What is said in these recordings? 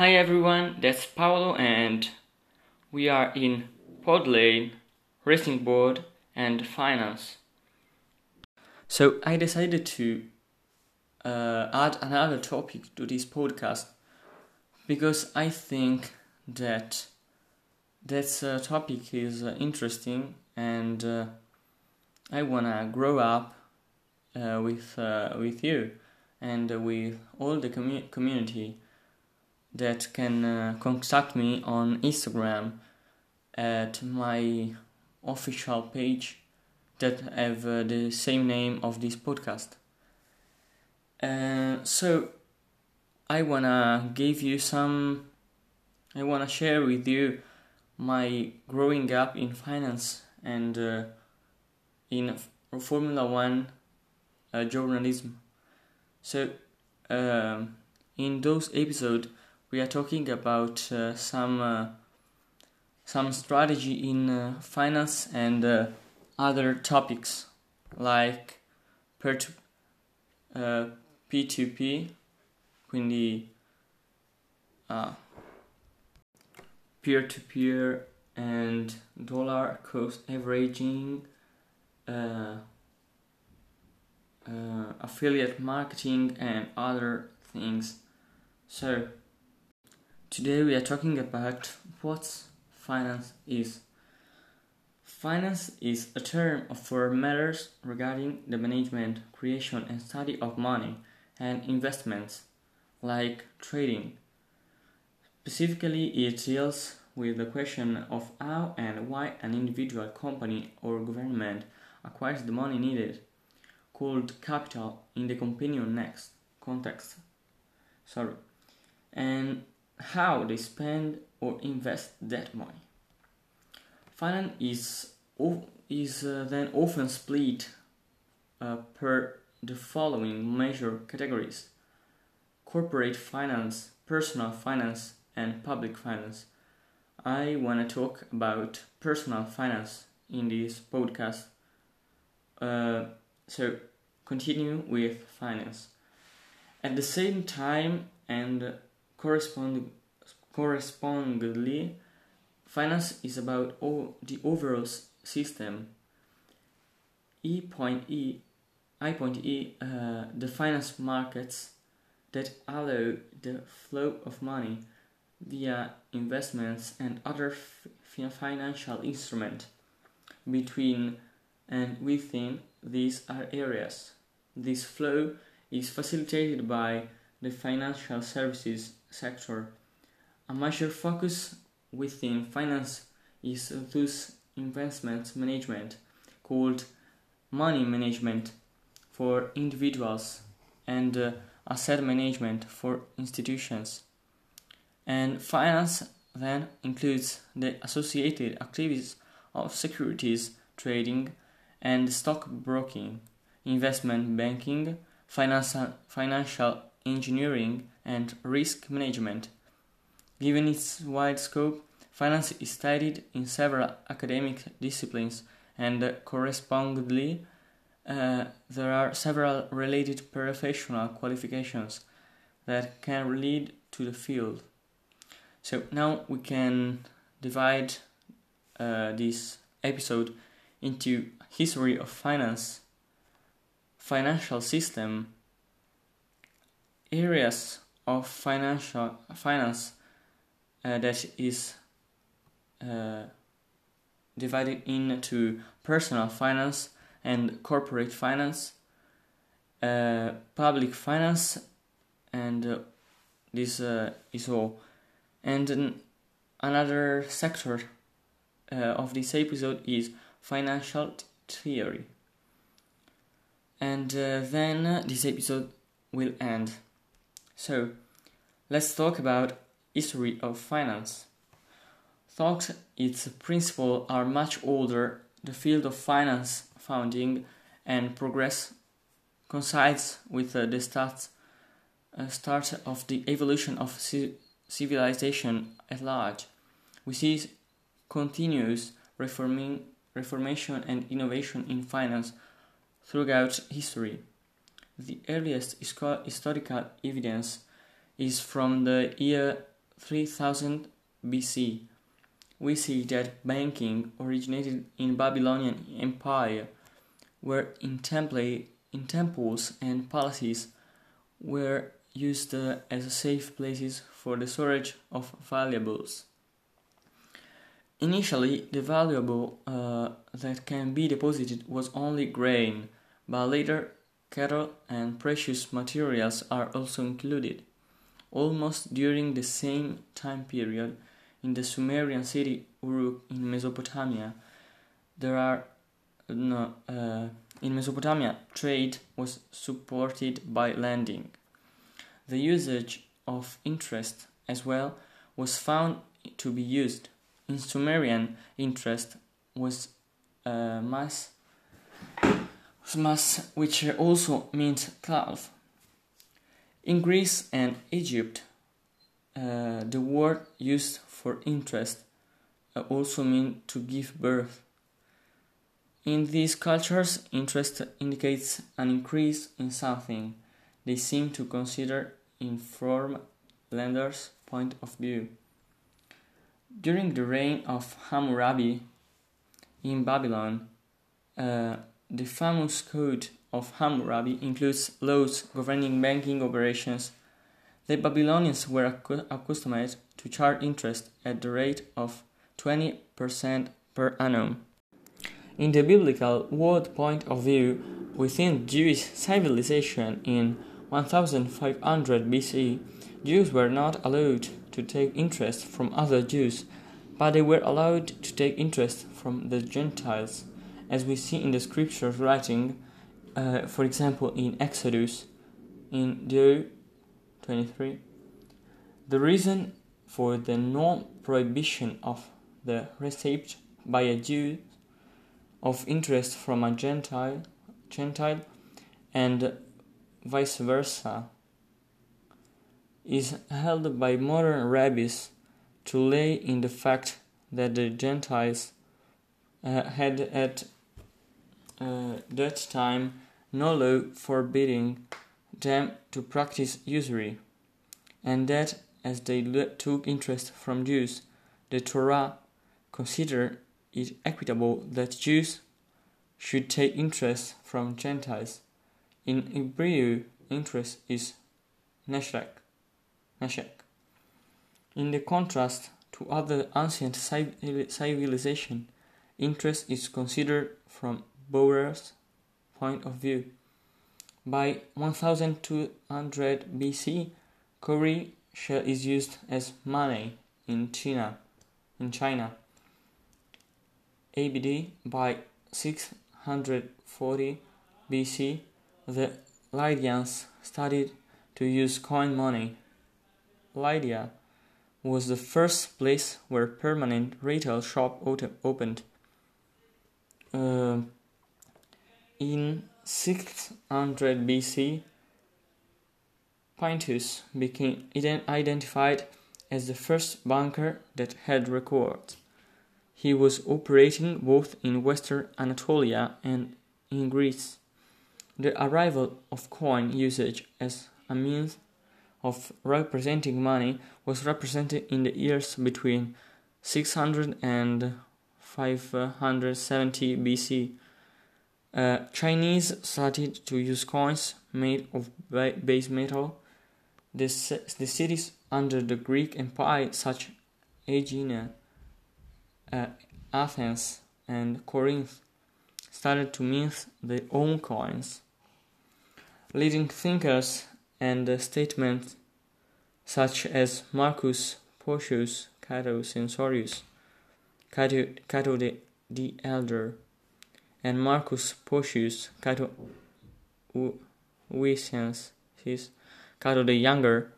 Hi everyone, that's Paolo and we are in Podlane, Racing Board and Finance. So I decided to uh, add another topic to this podcast because I think that that uh, topic is uh, interesting and uh, I wanna grow up uh, with uh, with you and with all the commu- community that can uh, contact me on Instagram at my official page that have uh, the same name of this podcast. Uh, so I wanna give you some. I wanna share with you my growing up in finance and uh, in Formula One uh, journalism. So um, in those episodes we are talking about uh, some uh, some strategy in uh, finance and uh, other topics like per to, uh, P2P, quindi uh, peer-to-peer and dollar cost averaging, affiliate marketing and other things. So Today we are talking about what finance is. Finance is a term for matters regarding the management, creation, and study of money and investments, like trading. Specifically, it deals with the question of how and why an individual, company, or government acquires the money needed, called capital in the companion next context. Sorry. And how they spend or invest that money. Finance is, is uh, then often split uh, per the following major categories corporate finance, personal finance, and public finance. I want to talk about personal finance in this podcast. Uh, so, continue with finance. At the same time, and correspond, correspondingly, finance is about the overall system. E point E, I point E, uh, the finance markets that allow the flow of money via investments and other financial instruments between and within these are areas. This flow is facilitated by the financial services sector. A major focus within finance is thus investment management, called money management for individuals and uh, asset management for institutions. And finance then includes the associated activities of securities trading and stock broking, investment banking, financial, financial engineering, and risk management. Given its wide scope, finance is studied in several academic disciplines, and correspondingly, uh, there are several related professional qualifications that can lead to the field. So now we can divide uh, this episode into history of finance, financial system, areas of financial finance that is uh, divided into personal finance and corporate finance, uh, public finance, and uh, this uh, is all. And another sector uh, of this episode is financial theory. And then this episode will end. So, let's talk about history of finance. Thought its principles are much older, the field of finance founding and progress coincides with uh, the start, uh, start of the evolution of ci- civilization at large. We see continuous reforming, reformation and innovation in finance throughout history. The earliest historical evidence is from the year 3000 BC, we see that banking originated in Babylonian Empire, where in, temple, in temples and palaces were used as safe places for the storage of valuables. Initially, the valuable uh, that can be deposited was only grain, but later cattle and precious materials are also included. Almost during the same time period, in the Sumerian city Uruk in Mesopotamia, there are no, uh, in Mesopotamia, trade was supported by lending. The usage of interest as well was found to be used. In Sumerian, interest was uh, mas, mas, which also means calf. In Greece and Egypt, uh, the word used for interest uh, also means to give birth. In these cultures, interest indicates an increase in something they seem to consider in from lenders' point of view. During the reign of Hammurabi in Babylon, uh, the famous Code of Hammurabi includes laws governing banking operations. The Babylonians were accustomed to charge interest at the rate of 20% per annum. In the biblical world point of view, within Jewish civilization in 1500 BC, Jews were not allowed to take interest from other Jews, but they were allowed to take interest from the Gentiles, as we see in the scriptures writing, uh, for example, in Exodus, in Deuteronomy 23. The reason for the non prohibition of the receipt by a Jew of interest from a Gentile, Gentile and vice versa is held by modern rabbis to lay in the fact that the Gentiles uh, had at Uh, that time no law forbidding them to practice usury, and that as they took interest from Jews, the Torah considered it equitable that Jews should take interest from Gentiles. In Hebrew, interest is neshek. neshek. In the contrast to other ancient civilization, interest is considered from Bohr's point of view. By 1200 BC, cowrie shell is used as money in China. In China, ABD by 640 BC, the Lydians started to use coin money. Lydia was the first place where permanent retail shop opened. Uh, in 600 BC, Pintus became identified as the first banker that had records. He was operating both in Western Anatolia and in Greece. The arrival of coin usage as a means of representing money was represented in the years between 600 and 570 BC. Uh, Chinese started to use coins made of base metal. The, the cities under the Greek Empire, such as Aegina, uh, Athens and Corinth started to mint their own coins. Leading thinkers and statements such as Marcus Porcius Cato Censorius, Cato, Cato the, the Elder, and Marcus Porcius Cato Uisians, Cato the Younger,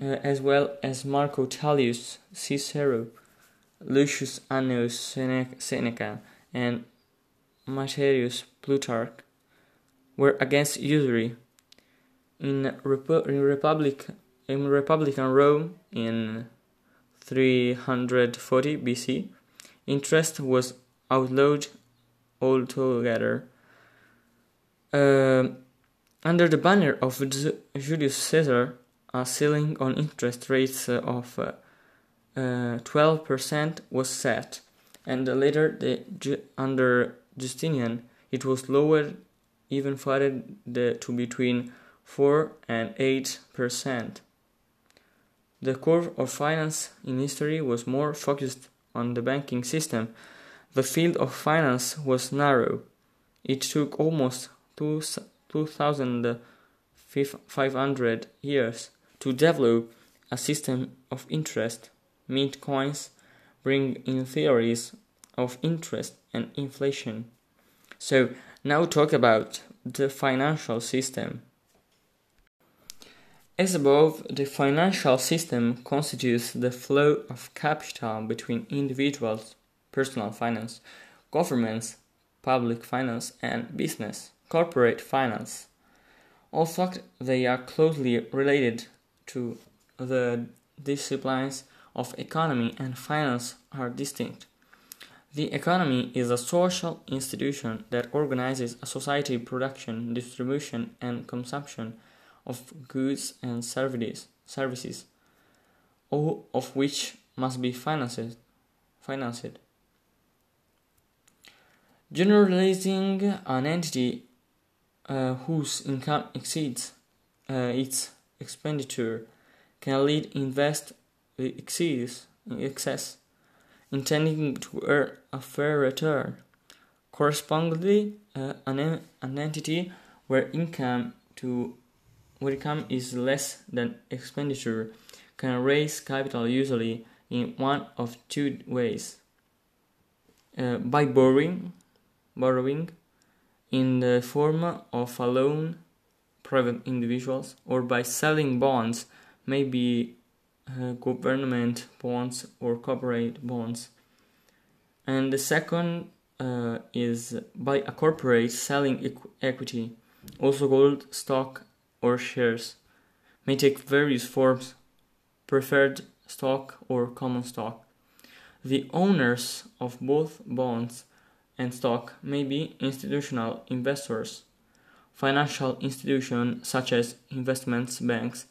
uh, as well as Marco Tullius Cicero, Lucius Annaeus Seneca and Materius Plutarch were against usury. In, Repu- in Republic in Republican Rome in 340 BC, interest was outlawed altogether. Uh, under the banner of Julius Caesar, a ceiling on interest rates of uh, 12% was set, and later the, under Justinian it was lowered even further to between 4 and 8%. The curve of finance in history was more focused on the banking system. The field of finance was narrow. It took almost 2,500 years to develop a system of interest, mint coins, bring in theories of interest and inflation. So, now talk about the financial system. As above, the financial system constitutes the flow of capital between individuals, personal finance, governments, public finance, and business, corporate finance. Although they are closely related to the disciplines of economy and finance are distinct. The economy is a social institution that organizes a society production, distribution, and consumption of goods and services, services, all of which must be financed. financed. Generalizing an entity uh, whose income exceeds uh, its expenditure can lead invest exceeds in excess, intending to earn a fair return. Correspondingly, uh, an, an entity where income to where income is less than expenditure can raise capital usually in one of two ways uh, by borrowing borrowing in the form of a loan private individuals or by selling bonds maybe uh, government bonds or corporate bonds and the second uh, is by a corporate selling equ- equity also called stock or shares may take various forms preferred stock or common stock. The owners of both bonds and stock may be institutional investors, financial institutions such as investments banks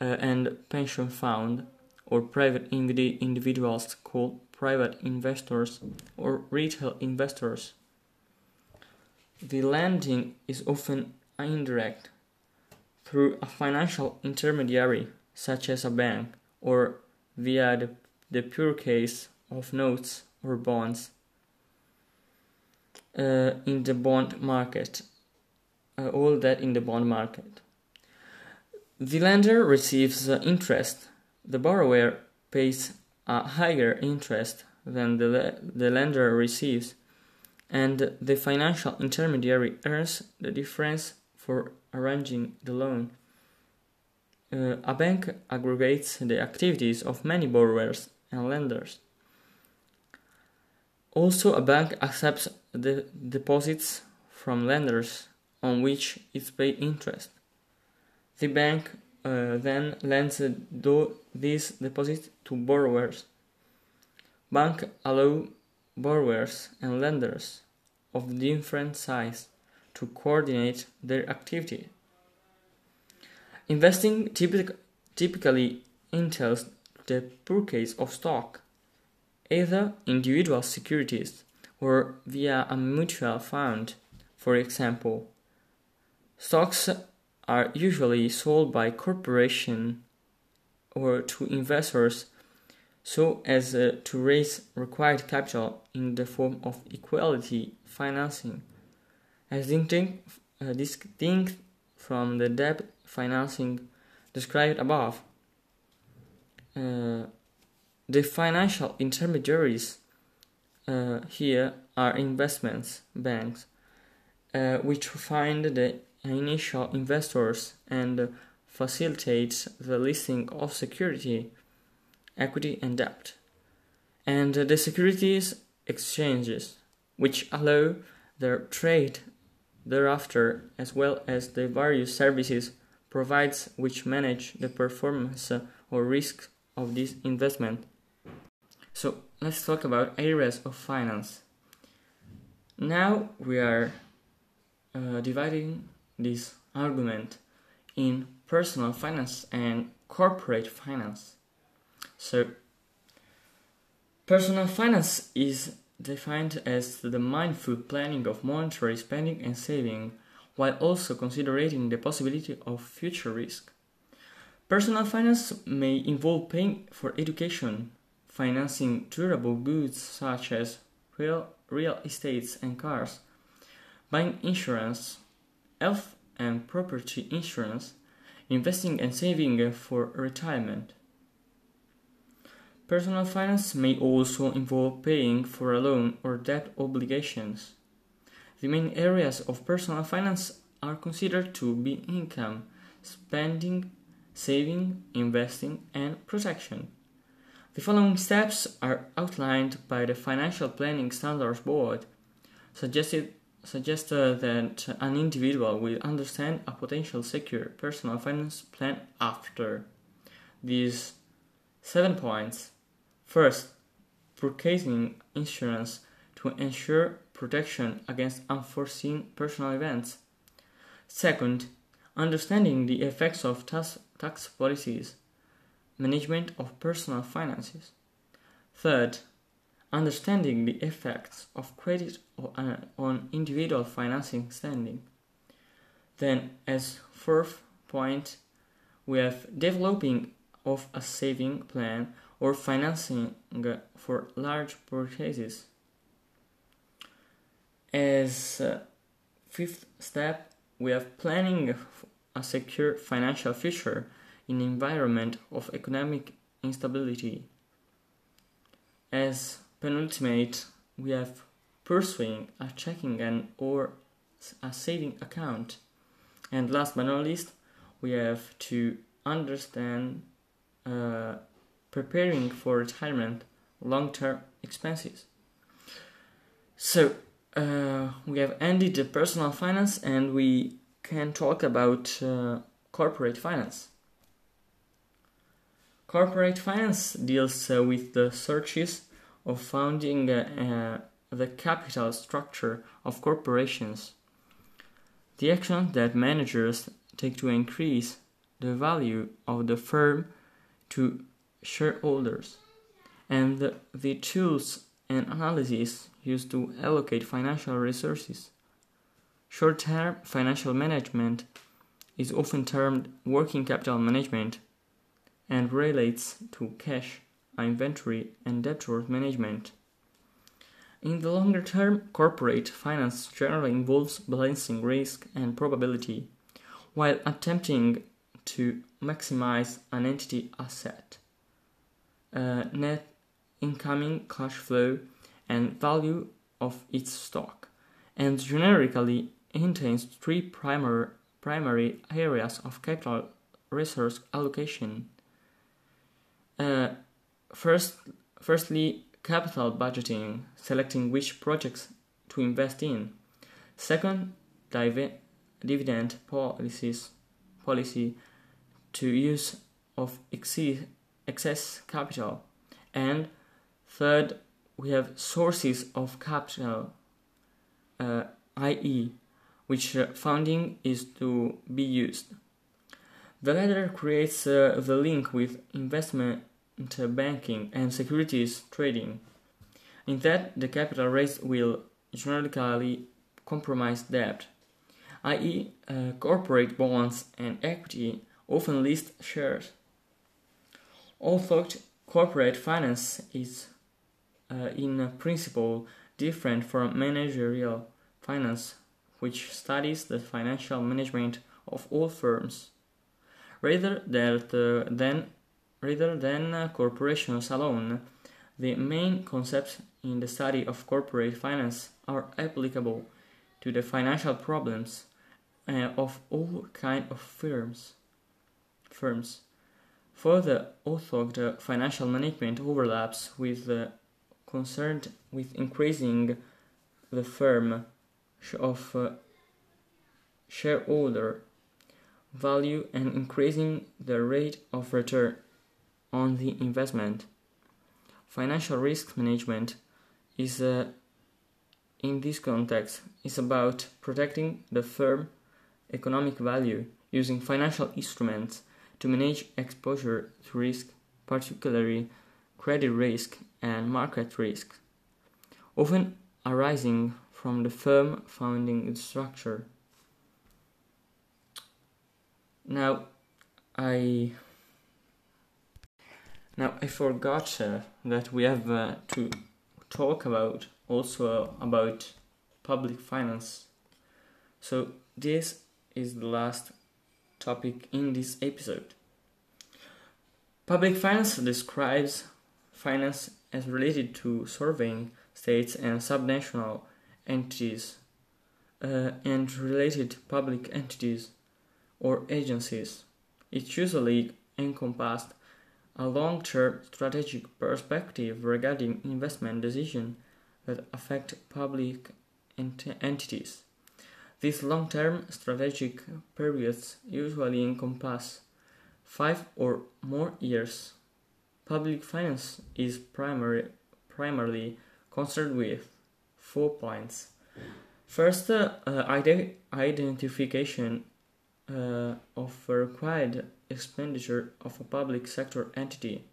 uh, and pension fund, or private individuals called private investors or retail investors. The lending is often indirect through a financial intermediary such as a bank or via the, the pure case of notes or bonds uh, in the bond market. Uh, all that in the bond market. The lender receives interest. The borrower pays a higher interest than the, the lender receives, and the financial intermediary earns the difference for arranging the loan. Uh, a bank aggregates the activities of many borrowers and lenders. Also, a bank accepts the deposits from lenders on which it pays interest. The bank uh, then lends these deposits to borrowers. Bank allow borrowers and lenders of different size to coordinate their activity. Investing typic- typically entails the purchase of stock, either individual securities or via a mutual fund, for example. Stocks are usually sold by corporation or to investors so as uh, to raise required capital in the form of equality financing as distinct, uh, distinct from the debt financing described above. Uh, the financial intermediaries uh, here are investments banks, uh, which find the initial investors and facilitates the listing of security, equity, and debt, and the securities exchanges, which allow their trade thereafter, as well as the various services provides which manage the performance or risk of this investment. So let's talk about areas of finance. Now we are uh, dividing this argument in personal finance and corporate finance. So, personal finance is defined as the mindful planning of monetary spending and saving, while also considering the possibility of future risk. Personal finance may involve paying for education, financing durable goods such as real, real estates and cars, buying insurance, health and property insurance, investing and saving for retirement. Personal finance may also involve paying for a loan or debt obligations. The main areas of personal finance are considered to be income, spending, saving, investing, and protection. The following steps are outlined by the Financial Planning Standards Board, suggested suggest that an individual will understand a potential secure personal finance plan after these seven points. First, purchasing insurance to ensure protection against unforeseen personal events. Second, understanding the effects of tax, tax policies, management of personal finances. Third, understanding the effects of credit uh, on individual financing standing. Then, as fourth point, we have developing of a saving plan or financing for large purchases. As uh, fifth step, we have planning a secure financial future in an environment of economic instability. As penultimate, we have pursuing a checking and or a saving account. And last but not least, we have to understand uh, preparing for retirement long-term expenses. So uh, we have ended the personal finance and we can talk about uh, corporate finance. Corporate finance deals uh, with the searches of founding uh, uh, the capital structure of corporations. The action that managers take to increase the value of the firm to shareholders, and the, tools and analyses used to allocate financial resources. Short term financial management is often termed working capital management and relates to cash inventory, and debtor management. In the longer term, corporate finance generally involves balancing risk and probability while attempting to maximize an entity asset, uh, net incoming cash flow, and value of its stock, and generically contains three primary, primary areas of capital resource allocation. Uh, First, firstly, capital budgeting, selecting which projects to invest in. Second, divi- dividend policies, policy to use of excess capital. And third, we have sources of capital, uh, i.e., which uh, funding is to be used. The latter creates uh, the link with investment banking and securities trading. In that, the capital raised will generally compromise debt, i.e., uh, corporate bonds and equity often list shares. Although corporate finance is uh, in principle different from managerial finance, which studies the financial management of all firms, rather than rather than corporations alone, the main concepts in the study of corporate finance are applicable to the financial problems uh, of all kinds of firms. Firms. Further, although the financial management overlaps with the concerned with increasing the firm of uh, shareholder value and increasing the rate of return on the investment. Financial risk management is uh, in this context is about protecting the firm economic value using financial instruments to manage exposure to risk, particularly credit risk and market risk, often arising from the firm founding structure. Now, I now I forgot uh, that we have uh, to talk about also about public finance. So this is the last topic in this episode. Public finance describes finance as related to surveying states and subnational entities uh, and related public entities or agencies. It usually encompassed a long-term strategic perspective regarding investment decisions that affect public ent- entities. These long-term strategic periods usually encompass five or more years. Public finance is primary, primarily concerned with four points. First, uh, ide- identification uh, of required expenditure of a public sector entity.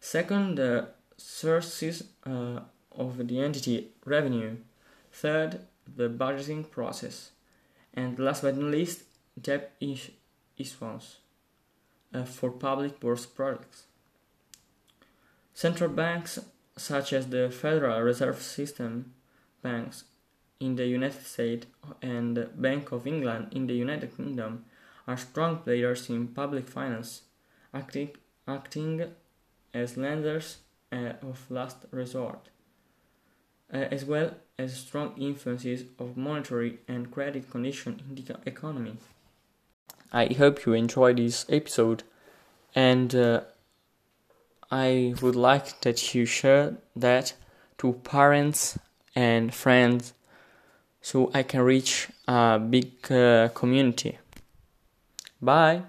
Second, the sources uh, of the entity revenue. Third, the budgeting process. And last but not least, debt issuance uh, for public works products. Central banks, such as the Federal Reserve System banks in the United States and Bank of England in the United Kingdom, are strong players in public finance, acting, acting as lenders uh, of last resort, uh, as well as strong influences of monetary and credit condition in the economy. I hope you enjoyed this episode, and uh, I would like that you share that to parents and friends so I can reach a big uh, community. Bye.